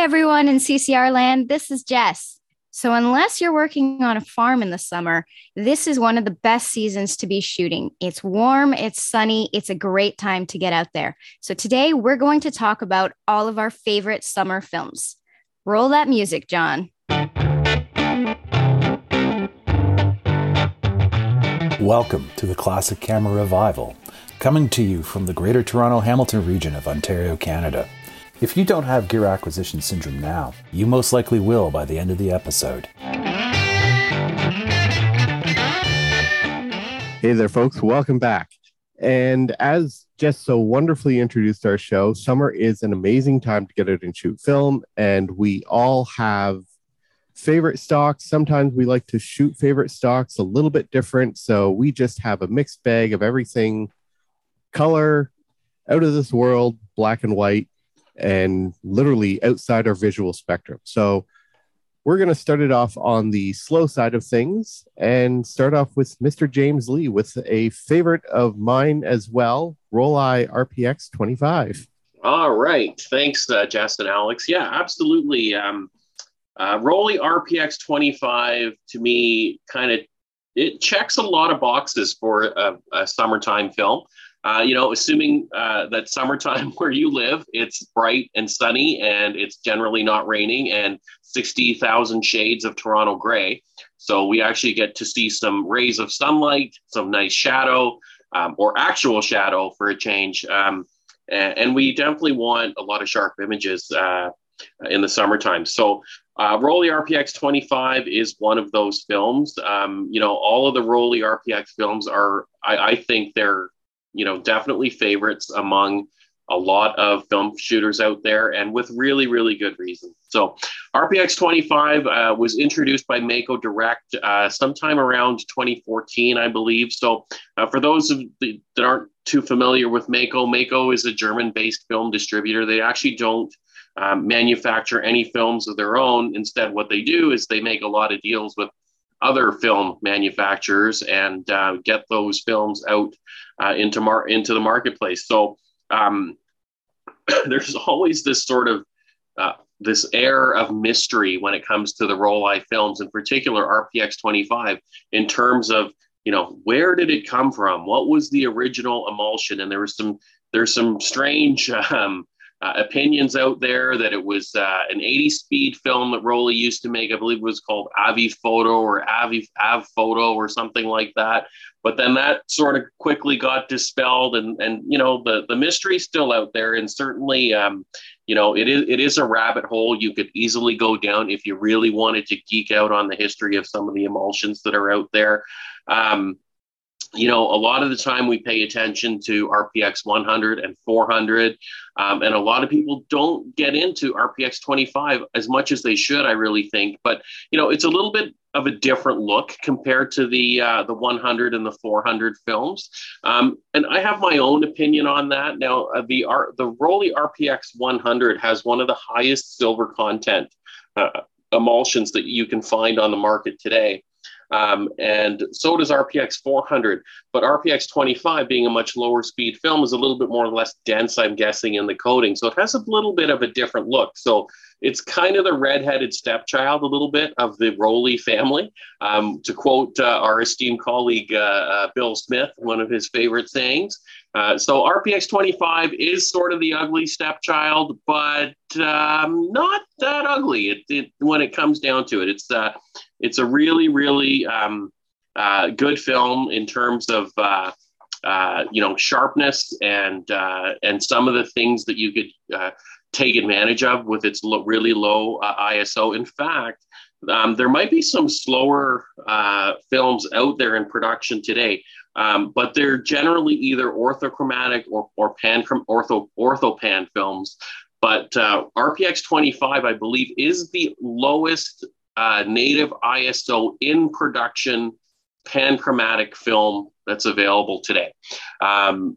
everyone in CCR land, this is Jess. So, unless you're working on a farm in the summer, this is one of the best seasons to be shooting. It's warm, it's sunny, it's a great time to get out there. So, today we're going to talk about all of our favorite summer films. Roll that music, John. Welcome to the Classic Camera Revival, coming to you from the Greater Toronto Hamilton region of Ontario, Canada. If you don't have gear acquisition syndrome now, you most likely will by the end of the episode. Hey there, folks. Welcome back. And as Jess so wonderfully introduced our show, summer is an amazing time to get out and shoot film. And we all have favorite stocks. Sometimes we like to shoot favorite stocks a little bit different. So we just have a mixed bag of everything color, out of this world, black and white, and literally outside our visual spectrum. So we're going to start it off on the slow side of things and start off with Mr. James Lee with a favorite of mine as well, Rollei RPX 25. All right. Thanks, uh, Justin Alex. Yeah, absolutely. Um, uh, Rollei RPX 25 to me kind of it checks a lot of boxes for a, a summertime film. Uh, you know, assuming uh, that summertime where you live, it's bright and sunny and it's generally not raining and 60,000 shades of Toronto gray. So we actually get to see some rays of sunlight, some nice shadow, um, or actual shadow for a change. Um, and, we definitely want a lot of sharp images uh, in the summertime. So uh, Rollei RPX 25 is one of those films. Um, you know, all of the Rollei RPX films are, I, I think they're you know, definitely favorites among a lot of film shooters out there and with really, really good reason. So, RPX 25 uh, was introduced by Maco Direct uh, sometime around 2014, I believe. So, uh, for those the, that aren't too familiar with Maco, Maco is a German based film distributor. They actually don't um, manufacture any films of their own. Instead, what they do is they make a lot of deals with other film manufacturers and uh, get those films out uh, into mar- into the marketplace. So um, there's always this sort of uh, this air of mystery when it comes to the Rollei films, in particular RPX 25, in terms of you know where did it come from? What was the original emulsion? And there was some there's some strange um, uh, opinions out there that it was uh, an 80 speed film that Rollei used to make. I believe it was called Avi Photo or Avi Av Photo or something like that. But then that sort of quickly got dispelled, and and you know the the mystery's still out there, and certainly um, you know it is it is a rabbit hole you could easily go down if you really wanted to geek out on the history of some of the emulsions that are out there. Um, you know, a lot of the time we pay attention to RPX 100 and 400, um, and a lot of people don't get into RPX 25 as much as they should. I really think, but you know, it's a little bit of a different look compared to the uh, the 100 and the 400 films, um, and I have my own opinion on that. Now, uh, the R- the Rollei RPX 100 has one of the highest silver content uh, emulsions that you can find on the market today. Um, and so does RPX 400. But RPX 25, being a much lower speed film, is a little bit more or less dense, I'm guessing, in the coating. So it has a little bit of a different look. So it's kind of the redheaded stepchild, a little bit of the Rollei family. Um, to quote uh, our esteemed colleague uh, uh, Bill Smith, one of his favorite sayings. Uh, so RPX 25 is sort of the ugly stepchild, but um, not that ugly. It, it, when it comes down to it, it's uh, it's a really, really um, uh, good film in terms of uh, uh, you know sharpness and uh, and some of the things that you could uh, take advantage of with its lo- really low uh, ISO. In fact, um, there might be some slower films out there in production today. Um, but they're generally either orthochromatic or, or pan ortho orthopan films. But RPX 25, I believe, is the lowest uh, native ISO in production panchromatic film that's available today. Um,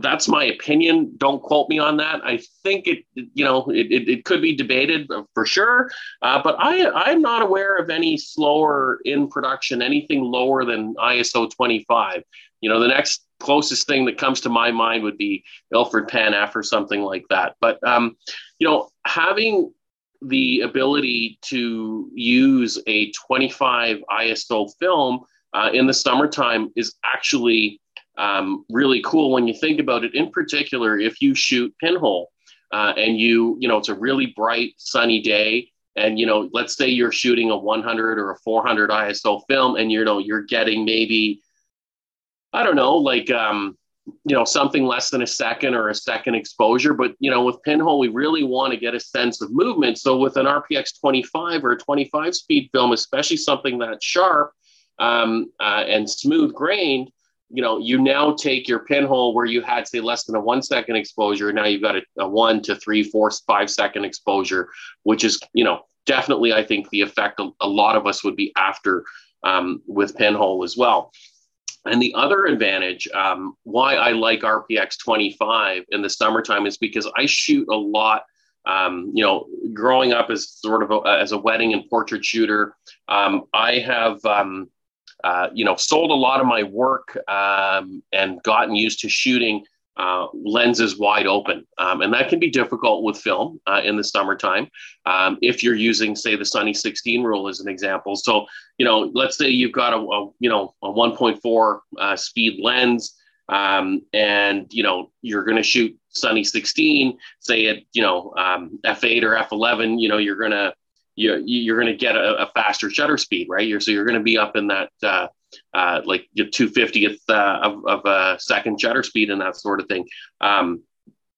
that's my opinion. Don't quote me on that. I think it, you know, it, it, it could be debated for sure, uh, but I, I'm not aware of any slower in production, anything lower than ISO 25. You know, the next closest thing that comes to my mind would be Ilford Pan or something like that. But, um, you know, having the ability to use a 25 ISO film uh, in the summertime is actually um, really cool when you think about it. In particular, if you shoot pinhole uh, and you, you know, it's a really bright, sunny day, and you know, let's say you're shooting a 100 or a 400 ISO film, and you know, you're getting maybe, I don't know, like um, you know something less than a second or a second exposure. But you know with pinhole we really want to get a sense of movement. So with an rpx 25 or a 25 speed film especially something that sharp um, uh, and smooth grained you know you now take your pinhole where you had say less than a one second exposure. Now you've got a, a one to three four five second exposure which is you know definitely i think the effect a, a lot of us would be after um, with pinhole as well and the other advantage, um, why I like RPX 25 in the summertime, is because I shoot a lot. Um, you know, growing up as sort of a, as a wedding and portrait shooter, um, I have um, uh, you know sold a lot of my work um, and gotten used to shooting uh, lenses wide open. Um, and that can be difficult with film uh, in the summertime um, if you're using, say, the Sunny 16 rule as an example. So, you know, let's say you've got a, a you know, a 1.4 uh, speed lens um, and, you know, you're going to shoot Sunny 16, say at, you know, um, F8 or F11, you know, you're going to, you're, you're going to get a, a, faster shutter speed, right? You're, so you're going to be up in that, uh, uh, like your 250th uh, of, of a second shutter speed and that sort of thing. Um,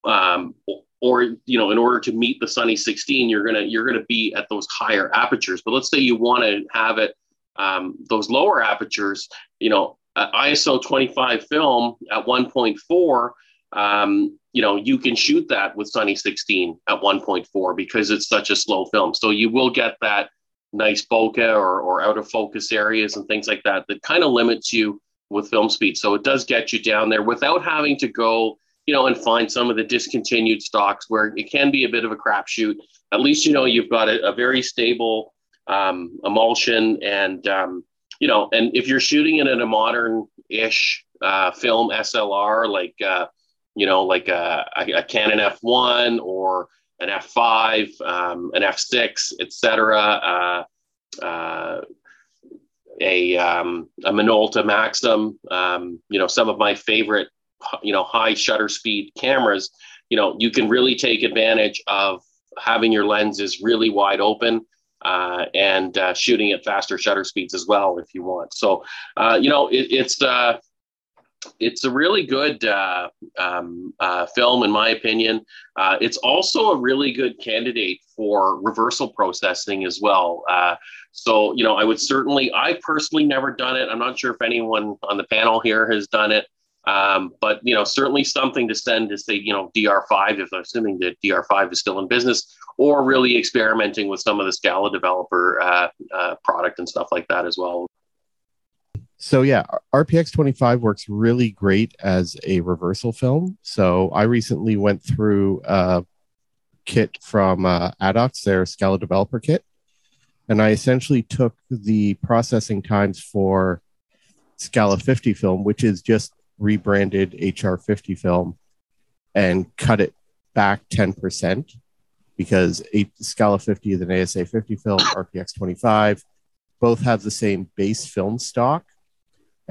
um, or you know, in order to meet the Sunny 16, you're gonna you're gonna be at those higher apertures. But let's say you want to have it um, those lower apertures. You know, ISO 25 film at 1.4. Um, you know, you can shoot that with Sunny 16 at 1.4 because it's such a slow film. So you will get that nice bokeh or, or out of focus areas and things like that that kind of limits you with film speed. So it does get you down there without having to go, you know, and find some of the discontinued stocks where it can be a bit of a crapshoot. At least you know you've got a, a very stable um, emulsion, and um, you know, and if you're shooting it in a modern-ish uh, film SLR, like uh, you know, like a, a Canon F1 or an F5, um, an F6, etc. Uh, uh, a um, a Minolta Maxxum. um, you know, some of my favorite, you know, high shutter speed cameras. You know, you can really take advantage of having your lenses really wide open uh, and uh, shooting at faster shutter speeds as well if you want. So, uh, you know, it, it's uh, it's a really good uh, um, uh, film, in my opinion. Uh, it's also a really good candidate for reversal processing as well. Uh, so, you know, I would certainly, I personally never done it. I'm not sure if anyone on the panel here has done it. Um, but you know, certainly something to send to say, you know, DR5, if I'm assuming that DR5 is still in business, or really experimenting with some of the Scala developer uh, uh, product and stuff like that as well. So yeah, RPX 25 works really great as a reversal film. So I recently went through a kit from uh, Adox, their Scala developer kit, and I essentially took the processing times for Scala 50 film, which is just rebranded HR50 film, and cut it back 10% because Scala 50 is an ASA 50 film, RPX 25 both have the same base film stock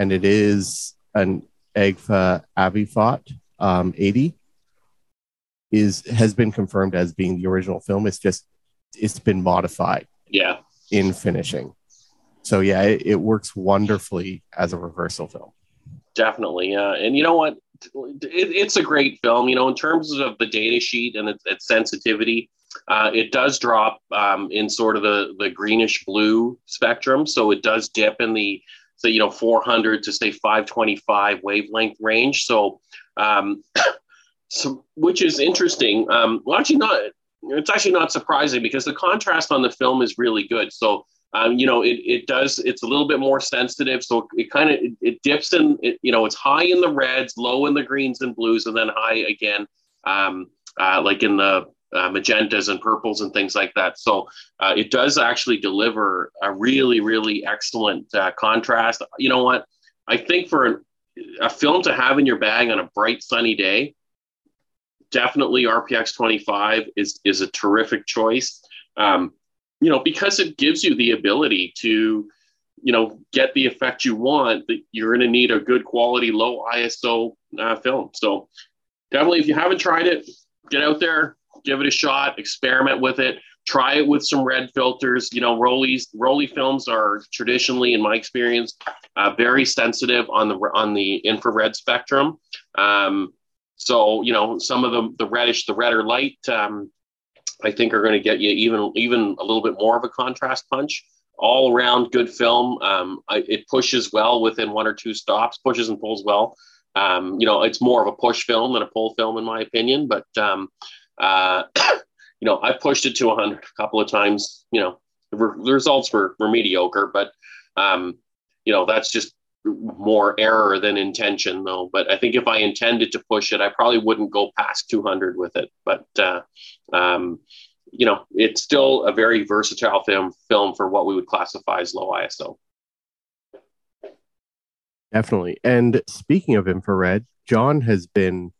and it is an Agfa Aviphot um, 80 is has been confirmed as being the original film. It's just it's been modified. Yeah. In finishing. So yeah, it, it works wonderfully as a reversal film. Definitely. Yeah. And you know what? It, it's a great film. You know, in terms of the data sheet and its, its sensitivity, uh, it does drop um, in sort of the the greenish blue spectrum. So it does dip in the say you know 400 to say 525 wavelength range. So, um, so which is interesting. Um, well, actually not. It's actually not surprising because the contrast on the film is really good. So. Um, you know, it, it does, it's a little bit more sensitive. So it kind of, it, it, dips in, it, you know, it's high in the reds, low in the greens and blues, and then high again, um, uh, like in the uh, magentas and purples and things like that. So uh, it does actually deliver a really, really excellent uh, contrast. You know what? I think for an, a film to have in your bag on a bright sunny day, definitely RPX 25 is is a terrific choice. um, you know, because it gives you the ability to, you know, get the effect you want, that you're going to need a good quality, low ISO uh, film. So definitely, if you haven't tried it, get out there, give it a shot, experiment with it. Try it with some red filters. You know, Rollei's Rollei films are traditionally, in my experience, uh, very sensitive on the on the infrared spectrum. Um, so you know, some of the the reddish, the redder light, um, I think are going to get you even even a little bit more of a contrast punch. All around good film. Um, I, it pushes well within one or two stops, pushes and pulls well. Um, you know, it's more of a push film than a pull film, in my opinion. But um, uh, you know, I pushed it to 100 a couple of times. You know, the, re- the results were, were mediocre, but um, you know, that's just more error than intention, though. But I think if I intended to push it, I probably wouldn't go past 200 with it. But uh, um, you know, it's still a very versatile film film for what we would classify as low ISO. Definitely. And speaking of infrared, John has been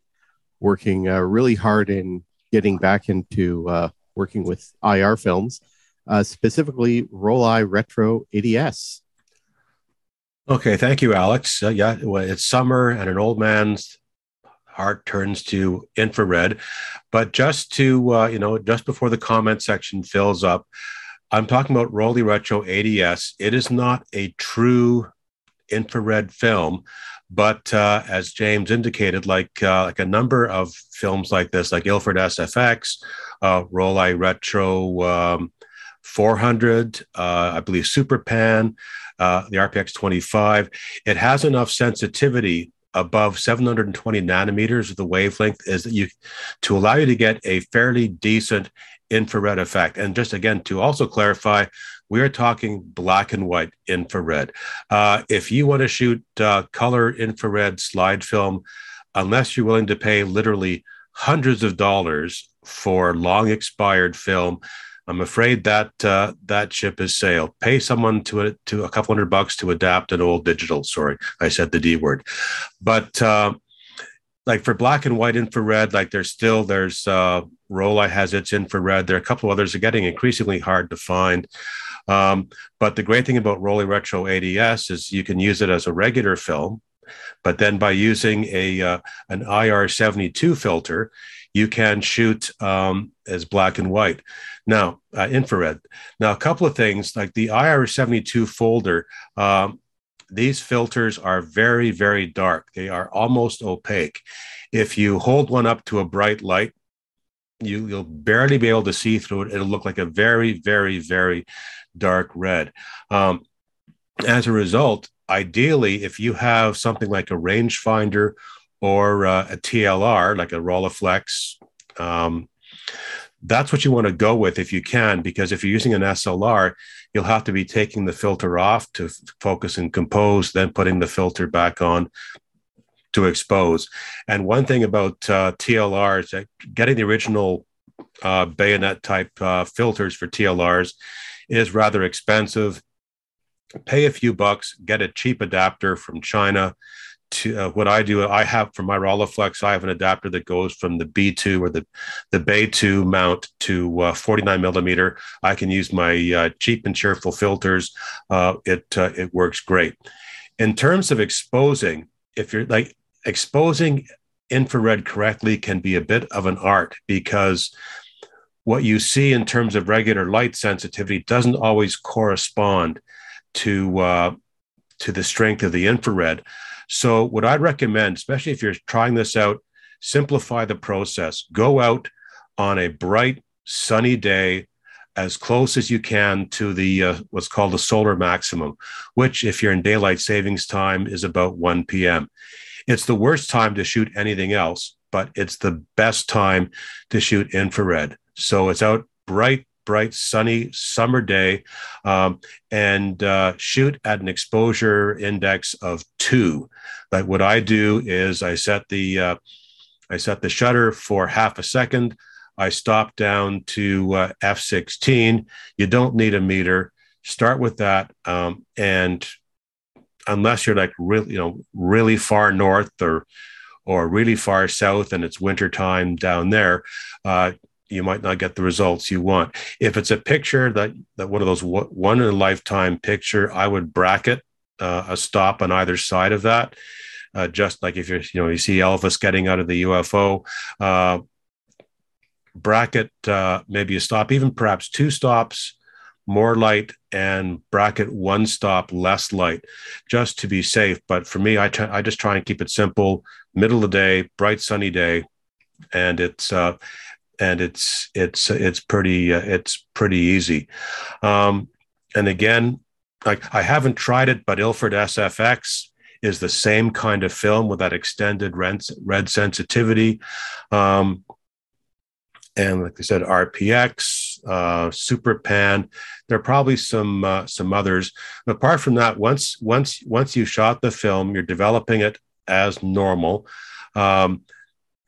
working uh, really hard in getting back into uh, working with IR films, uh, specifically Rollei Retro ADS. Okay, thank you, Alex. Uh, yeah, it's summer and an old man's heart turns to infrared. But just to, uh, you know, just before the comment section fills up, I'm talking about Rollei Retro ADS. It is not a true infrared film, but uh, as James indicated, like uh, like a number of films like this, like Ilford SFX, uh, Retro um, 400, uh, I believe Super Pan, uh, the RPX 25, it has enough sensitivity above 720 nanometers of the wavelength is that you to allow you to get a fairly decent infrared effect. And just again to also clarify, we are talking black and white infrared. Uh, if you want to shoot uh, color infrared slide film, unless you're willing to pay literally hundreds of dollars for long expired film, I'm afraid that uh, that ship has sailed. Pay someone to a, to a couple hundred bucks to adapt an old digital. Sorry, I said the D word, but uh, like for black and white infrared, like there's still there's uh, has its infrared. There are a couple others are getting increasingly hard to find. Um, but the great thing about Rollei Retro ADS is you can use it as a regular film, but then by using a uh, an IR72 filter, you can shoot um, as black and white. Now, uh, infrared. Now, a couple of things like the IR72 folder. Um, these filters are very, very dark. They are almost opaque. If you hold one up to a bright light, you, you'll barely be able to see through it. It'll look like a very, very, very dark red. Um, as a result, ideally, if you have something like a rangefinder or uh, a TLR, like a Rolleiflex, um, that's what you want to go with if you can, because if you're using an SLR, you'll have to be taking the filter off to focus and compose, then putting the filter back on to expose. And one thing about uh, TLR is that getting the original uh, bayonet type uh, filters for TLRs is rather expensive. Pay a few bucks, get a cheap adapter from China. To uh, what I do, I have for my Rolleiflex, I have an adapter that goes from the B2 or the the Bay 2 mount to uh, 49 millimeter. I can use my uh, cheap and cheerful filters. Uh, it uh, it works great. In terms of exposing, if you're like exposing infrared correctly can be a bit of an art because what you see in terms of regular light sensitivity doesn't always correspond to uh, to the strength of the infrared. So, what I'd recommend, especially if you're trying this out, simplify the process. Go out on a bright, sunny day, as close as you can to the uh, what's called the solar maximum, which, if you're in daylight savings time, is about 1 p.m. It's the worst time to shoot anything else, but it's the best time to shoot infrared. So it's out bright, bright, sunny summer day, um, and uh, shoot at an exposure index of two. Like what I do is I set the uh, I set the shutter for half a second. I stop down to uh, f16. You don't need a meter. Start with that, um, and unless you're like really, you know, really far north or or really far south and it's wintertime down there, uh, you might not get the results you want. If it's a picture that that one of those one in a lifetime picture, I would bracket uh, a stop on either side of that. Uh, just like if you're, you know, you see Elvis getting out of the UFO, uh, bracket uh, maybe a stop, even perhaps two stops, more light, and bracket one stop, less light, just to be safe. But for me, I, t- I just try and keep it simple, middle of the day, bright sunny day, and it's uh, and it's it's it's pretty uh, it's pretty easy. Um, and again, like I haven't tried it, but Ilford SFX is the same kind of film with that extended red, red sensitivity. Um, and like I said, RPX, uh, Super Pan. There are probably some uh, some others. But apart from that, once once once you shot the film, you're developing it as normal. Um,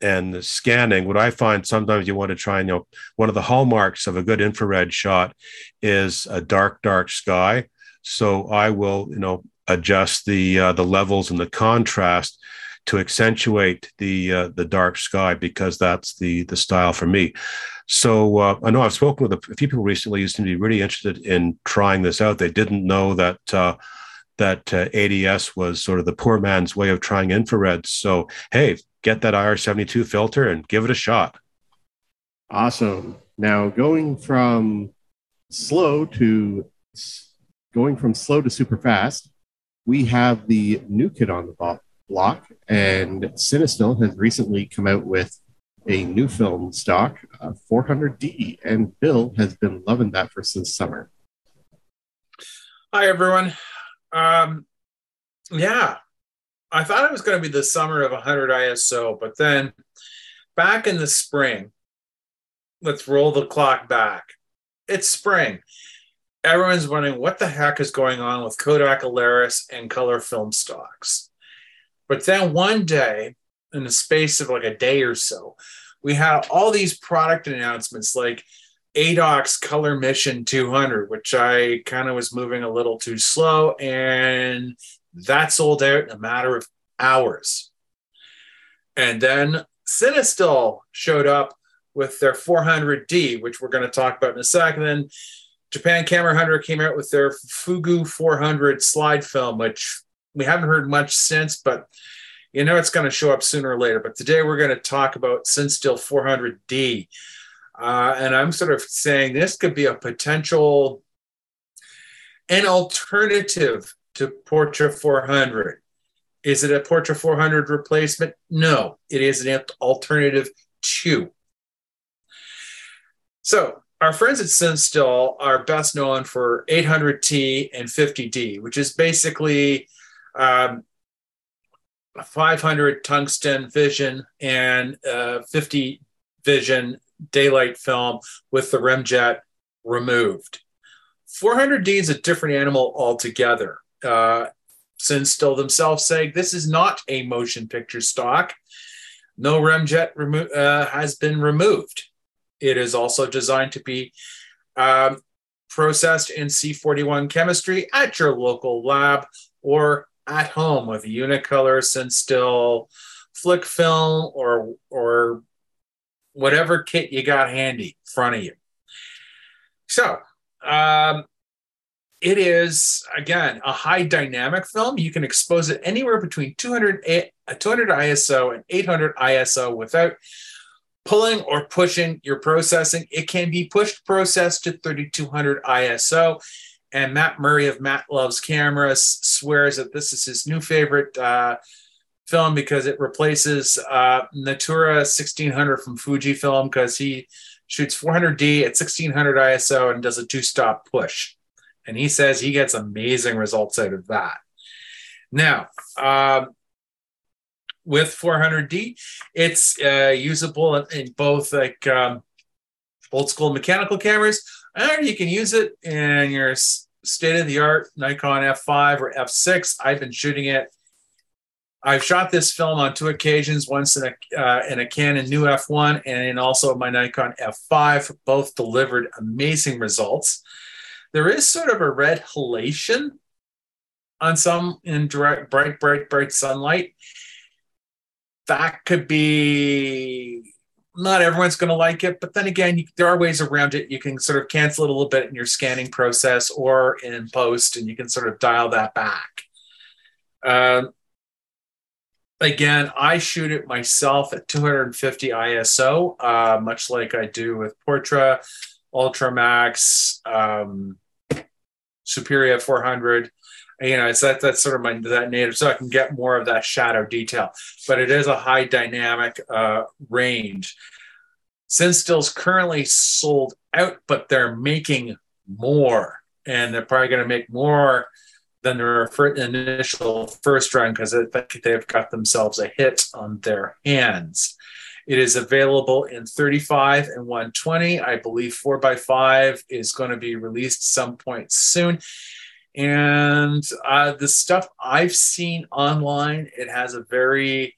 and scanning, what I find sometimes you want to try and you know one of the hallmarks of a good infrared shot is a dark, dark sky. So I will you know adjust the uh, the levels and the contrast to accentuate the uh, the dark sky because that's the the style for me. So uh, I know I've spoken with a, few people recently who seem to be really interested in trying this out. They didn't know that uh, that uh, ADS was sort of the poor man's way of trying infrared. So hey, get that IR72 filter and give it a shot. Awesome. Now going from slow to going from slow to super fast, we have the new kid on the block, and Cinestill has recently come out with a new film stock, uh, 400D, and Bill has been loving that for since summer. Hi, everyone. Um, yeah, I thought it was going to be the summer of 100 ISO, but then back in the spring, let's roll the clock back. It's spring everyone's wondering what the heck is going on with Kodak Alaris and color film stocks. But then one day, in the space of like a day or so, we had all these product announcements like ADOX Color Mission 200, which I kind of was moving a little too slow, and that sold out in a matter of hours. And then Cinestill showed up with their 400D, which we're going to talk about in a second. Then Japan Camera Hunter came out with their Fugu 400 slide film, which we haven't heard much since, but you know it's going to show up sooner or later. But today we're going to talk about Cinestill 400D. Uh, and I'm sort of saying this could be a potential, an alternative to Portra 400. Is it a Portra 400 replacement? No, it is an alternative to. So our friends at Cinestill are best known for 800T and 50D, which is basically um, 500 tungsten vision and uh, 50 vision daylight film with the remjet removed. 400D is a different animal altogether. Uh, Cinestill themselves say this is not a motion picture stock. No remjet remo- uh, has been removed. It is also designed to be um, processed in C41 chemistry at your local lab or at home with Unicolor, Cinestill, Flic Film, or or whatever kit you got handy in front of you. So um, it is again a high dynamic film. You can expose it anywhere between 200, 200 ISO and 800 ISO without pulling or pushing your processing. It can be pushed processed to 3200 ISO. And Matt Murray of Matt Loves Cameras swears that this is his new favorite uh, film because it replaces uh, Natura 1600 from Fujifilm because he shoots 400D at 1600 ISO and does a two stop push. And he says he gets amazing results out of that. Now, um, with 400D. It's uh, usable in both like um, old school mechanical cameras, and you can use it in your state of the art Nikon F5 or F6. I've been shooting it. I've shot this film on two occasions, once in a, uh, in a Canon new F1 and in also my Nikon F5. Both delivered amazing results. There is sort of a red halation on some in direct, bright, bright, bright sunlight that could be not everyone's going to like it, but then again, you, there are ways around it. You can sort of cancel it a little bit in your scanning process or in post, and you can sort of dial that back. Um, again, I shoot it myself at 250 ISO, uh, much like I do with Portra, Ultramax, um, Superia 400 you know, it's that that's sort of my that native, so I can get more of that shadow detail. But it is a high dynamic uh, range. Cinestill's currently sold out, but they're making more, and they're probably going to make more than their initial first run because they've got themselves a hit on their hands. It is available in 35 and 120. I believe 4x5 is going to be released some point soon. And uh, the stuff I've seen online, it has a very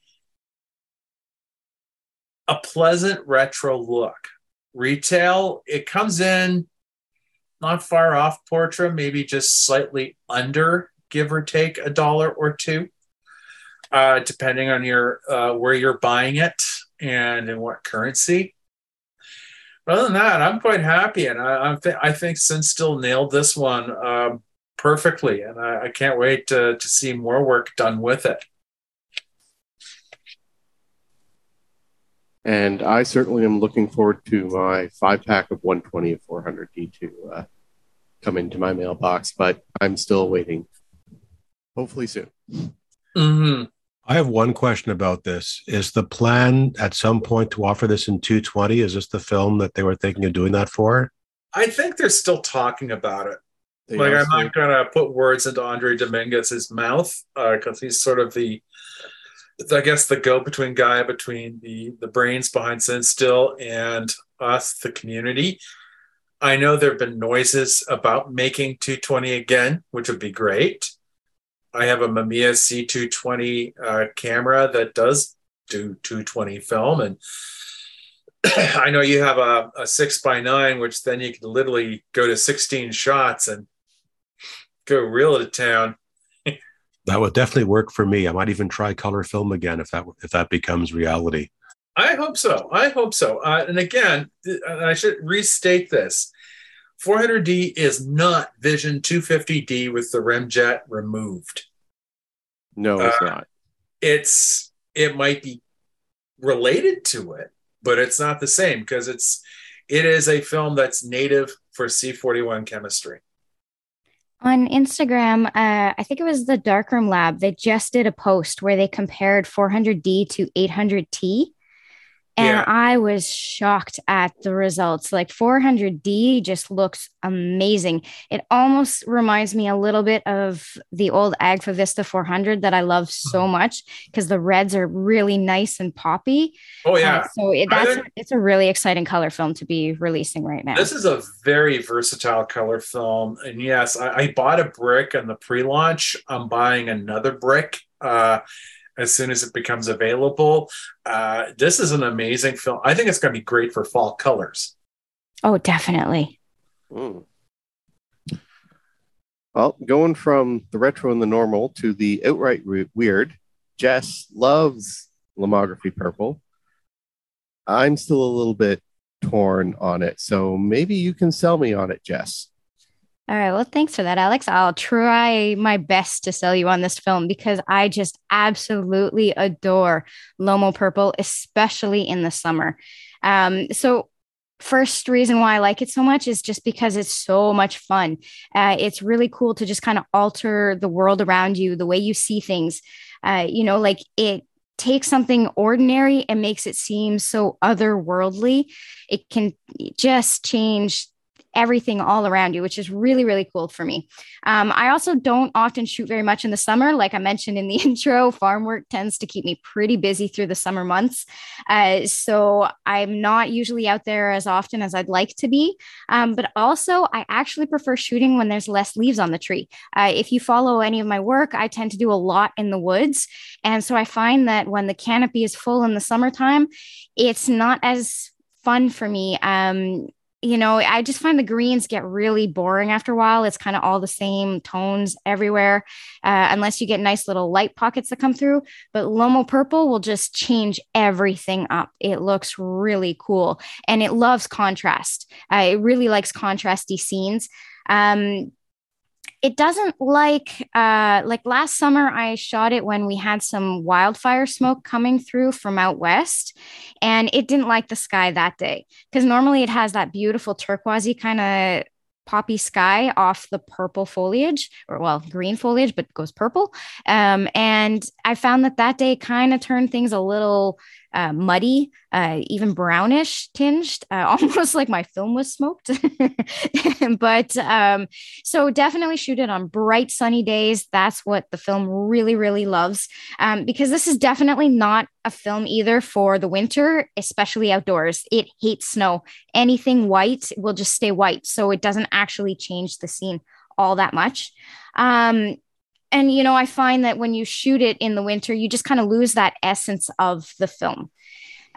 a pleasant retro look. Retail, it comes in not far off Portra, maybe just slightly under, give or take a dollar or two, uh, depending on your uh, where you're buying it and in what currency. But other than that, I'm quite happy, and I, I, th- I think Cinestill nailed this one. Um, perfectly, and I, I can't wait to, to see more work done with it. And I certainly am looking forward to my five pack of 120 of 400D to uh, come into my mailbox, but I'm still waiting. Hopefully soon. Mm-hmm. I have one question about this. Is the plan at some point to offer this in 220? Is this the film that they were thinking of doing that for? I think they're still talking about it. Like I'm not gonna put words into Andre Dominguez's mouth because he's sort of the, I guess the go-between guy between the the brains behind Cinestill and us, the community. I know there have been noises about making 220 again, which would be great. I have a Mamiya C220 uh, camera that does do 220 film, and I know you have a, a six by nine, which then you can literally go to 16 shots and go real to town. That would definitely work for me. I might even try color film again if that if that becomes reality. I hope so. I hope so. Uh, and again, th- I should restate this 400D is not Vision 250D with the remjet removed. No, it's Uh, not. It's it might be related to it, but it's not the same because it's it is a film that's native for C41 chemistry. On Instagram, uh, I think it was the Darkroom Lab, they just did a post where they compared 400D to 800T. And Yeah. I was shocked at the results. Like 400D just looks amazing. It almost reminds me a little bit of the old Agfa Vista 400 that I love so much because the reds are really nice and poppy. Oh Uh, yeah. so it, that's think- it's a really exciting color film to be releasing right now. This is a very versatile color film. And yes, I, I bought a brick on the pre launch. I'm buying another brick uh, as soon as it becomes available. Uh, this is an amazing film. I think it's going to be great for fall colors. oh, definitely. Mm. Well, going from the retro and the normal to the outright re- weird, Jess loves Lomography Purple. I'm still a little bit torn on it, so maybe you can sell me on it, Jess. All right. Well, thanks for that, Alex. I'll try my best to sell you on this film because I just absolutely adore Lomo Purple, especially in the summer. Um, so, first reason why I like it so much is just because it's so much fun. Uh, it's really cool to just kind of alter the world around you, the way you see things. Uh, you know, like it takes something ordinary and makes it seem so otherworldly. It can just change everything all around you, which is really, really cool for me. Um, I also don't often shoot very much in the summer. Like I mentioned in the intro, farm work tends to keep me pretty busy through the summer months. Uh, so I'm not usually out there as often as I'd like to be. Um, but also, I actually prefer shooting when there's less leaves on the tree. Uh, if you follow any of my work, I tend to do a lot in the woods. And so I find that when the canopy is full in the summertime, it's not as fun for me. Um, you know, I just find the greens get really boring after a while. It's kind of all the same tones everywhere, uh, unless you get nice little light pockets that come through. But Lomo Purple will just change everything up. It looks really cool and it loves contrast. Uh, it really likes contrasty scenes. Um, it doesn't like uh like last summer i shot it when we had some wildfire smoke coming through from out west and it didn't like the sky that day. Because normally it has that beautiful turquoisey kind of poppy sky off the purple foliage or well green foliage but goes purple. Um, and i found that that day kind of turned things a little uh, muddy, uh, even brownish tinged, uh, almost like my film was smoked. but um, so definitely shoot it on bright sunny days. That's what the film really, really loves um, because this is definitely not a film either for the winter, especially outdoors. It hates snow. Anything white will just stay white. So it doesn't actually change the scene all that much. Um, and you know i find that when you shoot it in the winter you just kind of lose that essence of the film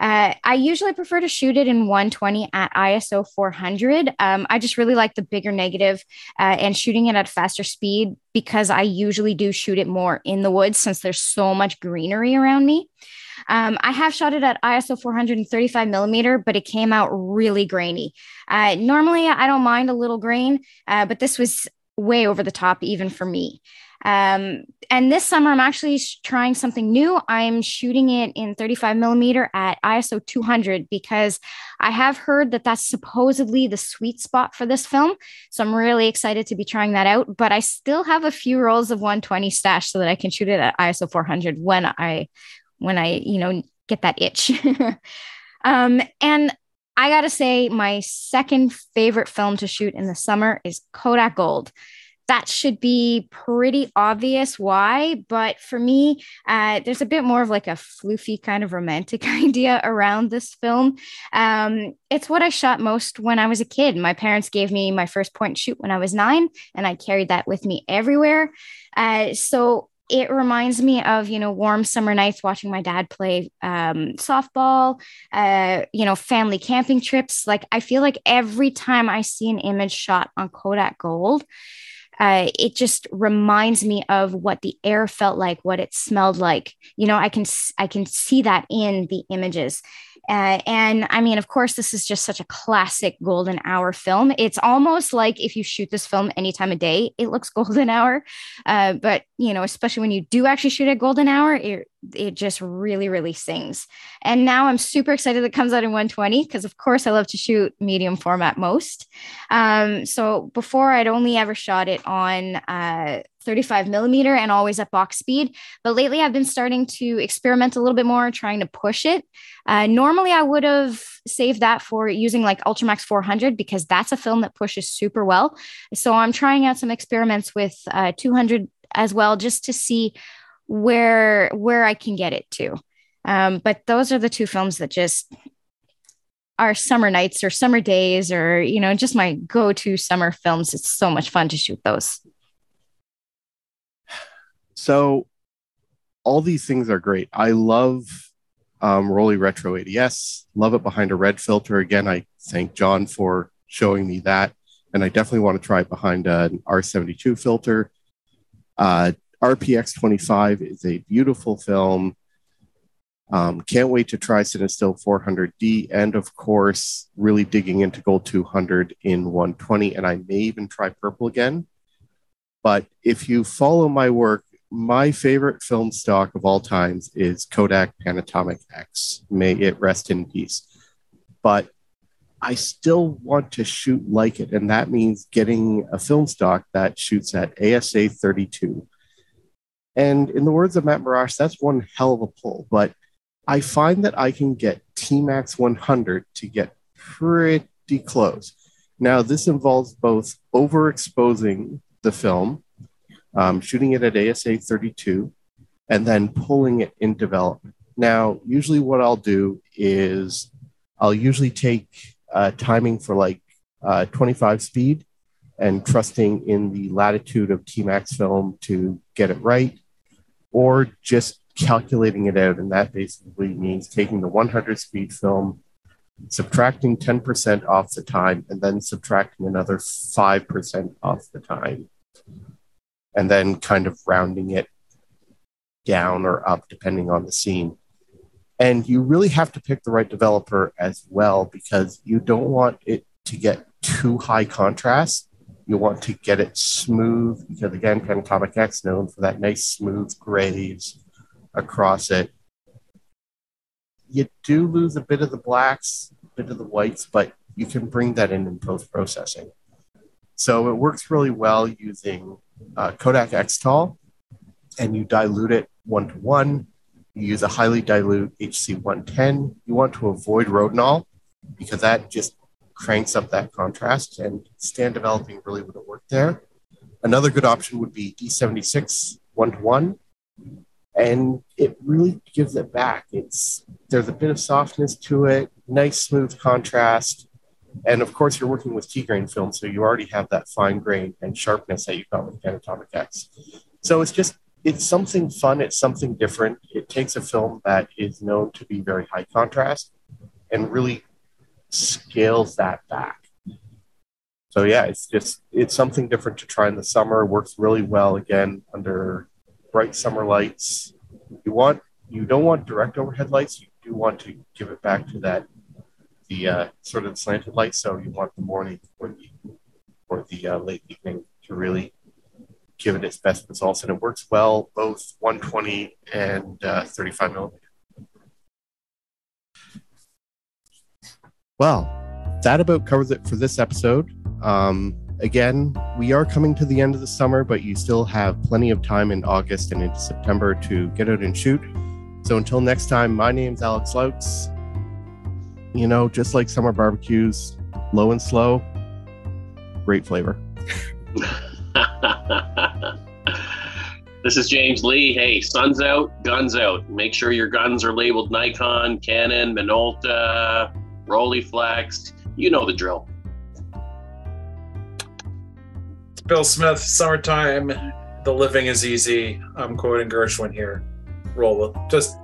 uh, I usually prefer to shoot it in 120 at ISO 400. Um, I just really like the bigger negative, uh, and shooting it at faster speed because I usually do shoot it more in the woods since there's so much greenery around me. Um, I have shot it at ISO 435 millimeter, but it came out really grainy. Uh, normally, I don't mind a little grain, uh, but this was way over the top even for me. Um, and this summer, I'm actually trying something new. I'm shooting it in 35 millimeter at ISO 200 because I have heard that that's supposedly the sweet spot for this film. So I'm really excited to be trying that out. But I still have a few rolls of 120 stash so that I can shoot it at ISO 400 when I, when I, you know, get that itch. um, and I gotta say, my second favorite film to shoot in the summer is Kodak Gold that should be pretty obvious why. But for me, uh, there's a bit more of like a floofy kind of romantic idea around this film. Um, it's what I shot most when I was a kid. My parents gave me my first point shoot when I was nine, and I carried that with me everywhere. Uh, so it reminds me of you know warm summer nights watching my dad play um, softball uh, you know family camping trips like i feel like every time i see an image shot on kodak gold uh, it just reminds me of what the air felt like, what it smelled like. You know, I can I can see that in the images. Uh, and I mean, of course, this is just such a classic golden hour film. It's almost like if you shoot this film any time of day, it looks golden hour. Uh, but you know, especially when you do actually shoot at golden hour, it it just really, really sings. And now I'm super excited it comes out in 120 because, of course, I love to shoot medium format most. Um, so before I'd only ever shot it on uh, 35 millimeter and always at box speed. But lately I've been starting to experiment a little bit more, trying to push it. Uh, normally I would have saved that for using like Ultramax 400 because that's a film that pushes super well. So I'm trying out some experiments with uh, 200 as well, just to see where where I can get it to. Um, but those are the two films that just are summer nights or summer days or you know just my go-to summer films. It's so much fun to shoot those. So all these things are great. I love um, Rollei Retro ADS. Love it behind a red filter. Again, I thank John for showing me that, and I definitely want to try it behind an R72 filter. Uh, RPX 25 is a beautiful film. Um, can't wait to try Cinestill 400D and, of course, really digging into Gold 200 in 120. And I may even try Purple again. But if you follow my work, my favorite film stock of all times is Kodak Panatomic X. May it rest in peace. But I still want to shoot like it. And that means getting a film stock that shoots at ASA 32 and in the words of Matt Marash, that's one hell of a pull. But I find that I can get T-Max 100 to get pretty close. Now, this involves both overexposing the film, um, shooting it at ASA 32, and then pulling it in development. Now, usually what I'll do is I'll usually take uh, timing for like uh, 25 speed and trusting in the latitude of T-Max film to get it right or just calculating it out. And that basically means taking the 100 speed film, subtracting 10% off the time, and then subtracting another 5% off the time, and then kind of rounding it down or up depending on the scene. And you really have to pick the right developer as well because you don't want it to get too high contrast. You want to get it smooth because, again, Panatomic X known for that nice smooth grays across it. You do lose a bit of the blacks, a bit of the whites, but you can bring that in in post processing. So it works really well using uh, Kodak X-Tol, and you dilute it one to one. You use a highly dilute HC110. You want to avoid Rodinal because that just cranks up that contrast, and stand developing really wouldn't work there. Another good option would be D76 one to one, and it really gives it back. It's there's a bit of softness to it, nice smooth contrast, and of course you're working with T grain film, so you already have that fine grain and sharpness that you got with Panatomic X. So it's just it's something fun. It's something different. It takes a film that is known to be very high contrast and really scales that back. So yeah, it's just it's something different to try in the summer. Works really well again under bright summer lights. You want you don't want direct overhead lights. You do want to give it back to that the uh, sort of slanted light. So you want the morning or the or the uh, late evening to really give it its best results, and it works well both 120 and uh, 35 millimeter. Well, that about covers it for this episode. Um, again, we are coming to the end of the summer, but you still have plenty of time in August and into September to get out and shoot. So until next time, my name's Alex Louts. You know, just like summer barbecues, low and slow, great flavor. this is James Lee. Hey, sun's out, guns out. Make sure your guns are labeled Nikon, Canon, Minolta, Rolleiflex. You know the drill. It's Bill Smith, summertime. The living is easy. I'm quoting Gershwin here. Roll, just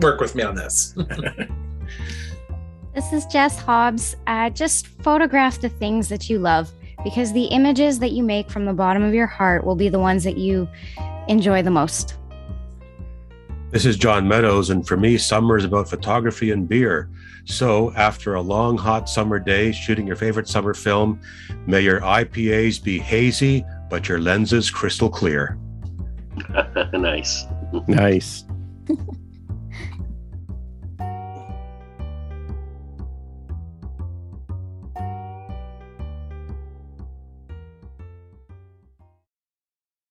work with me on this. this is Jess Hobbs. Uh, just photograph the things that you love because the images that you make from the bottom of your heart will be the ones that you enjoy the most. This is John Meadows, and for me, summer is about photography and beer. So, after a long, hot summer day shooting your favorite summer film, may your IPAs be hazy, but your lenses crystal clear. nice. Nice.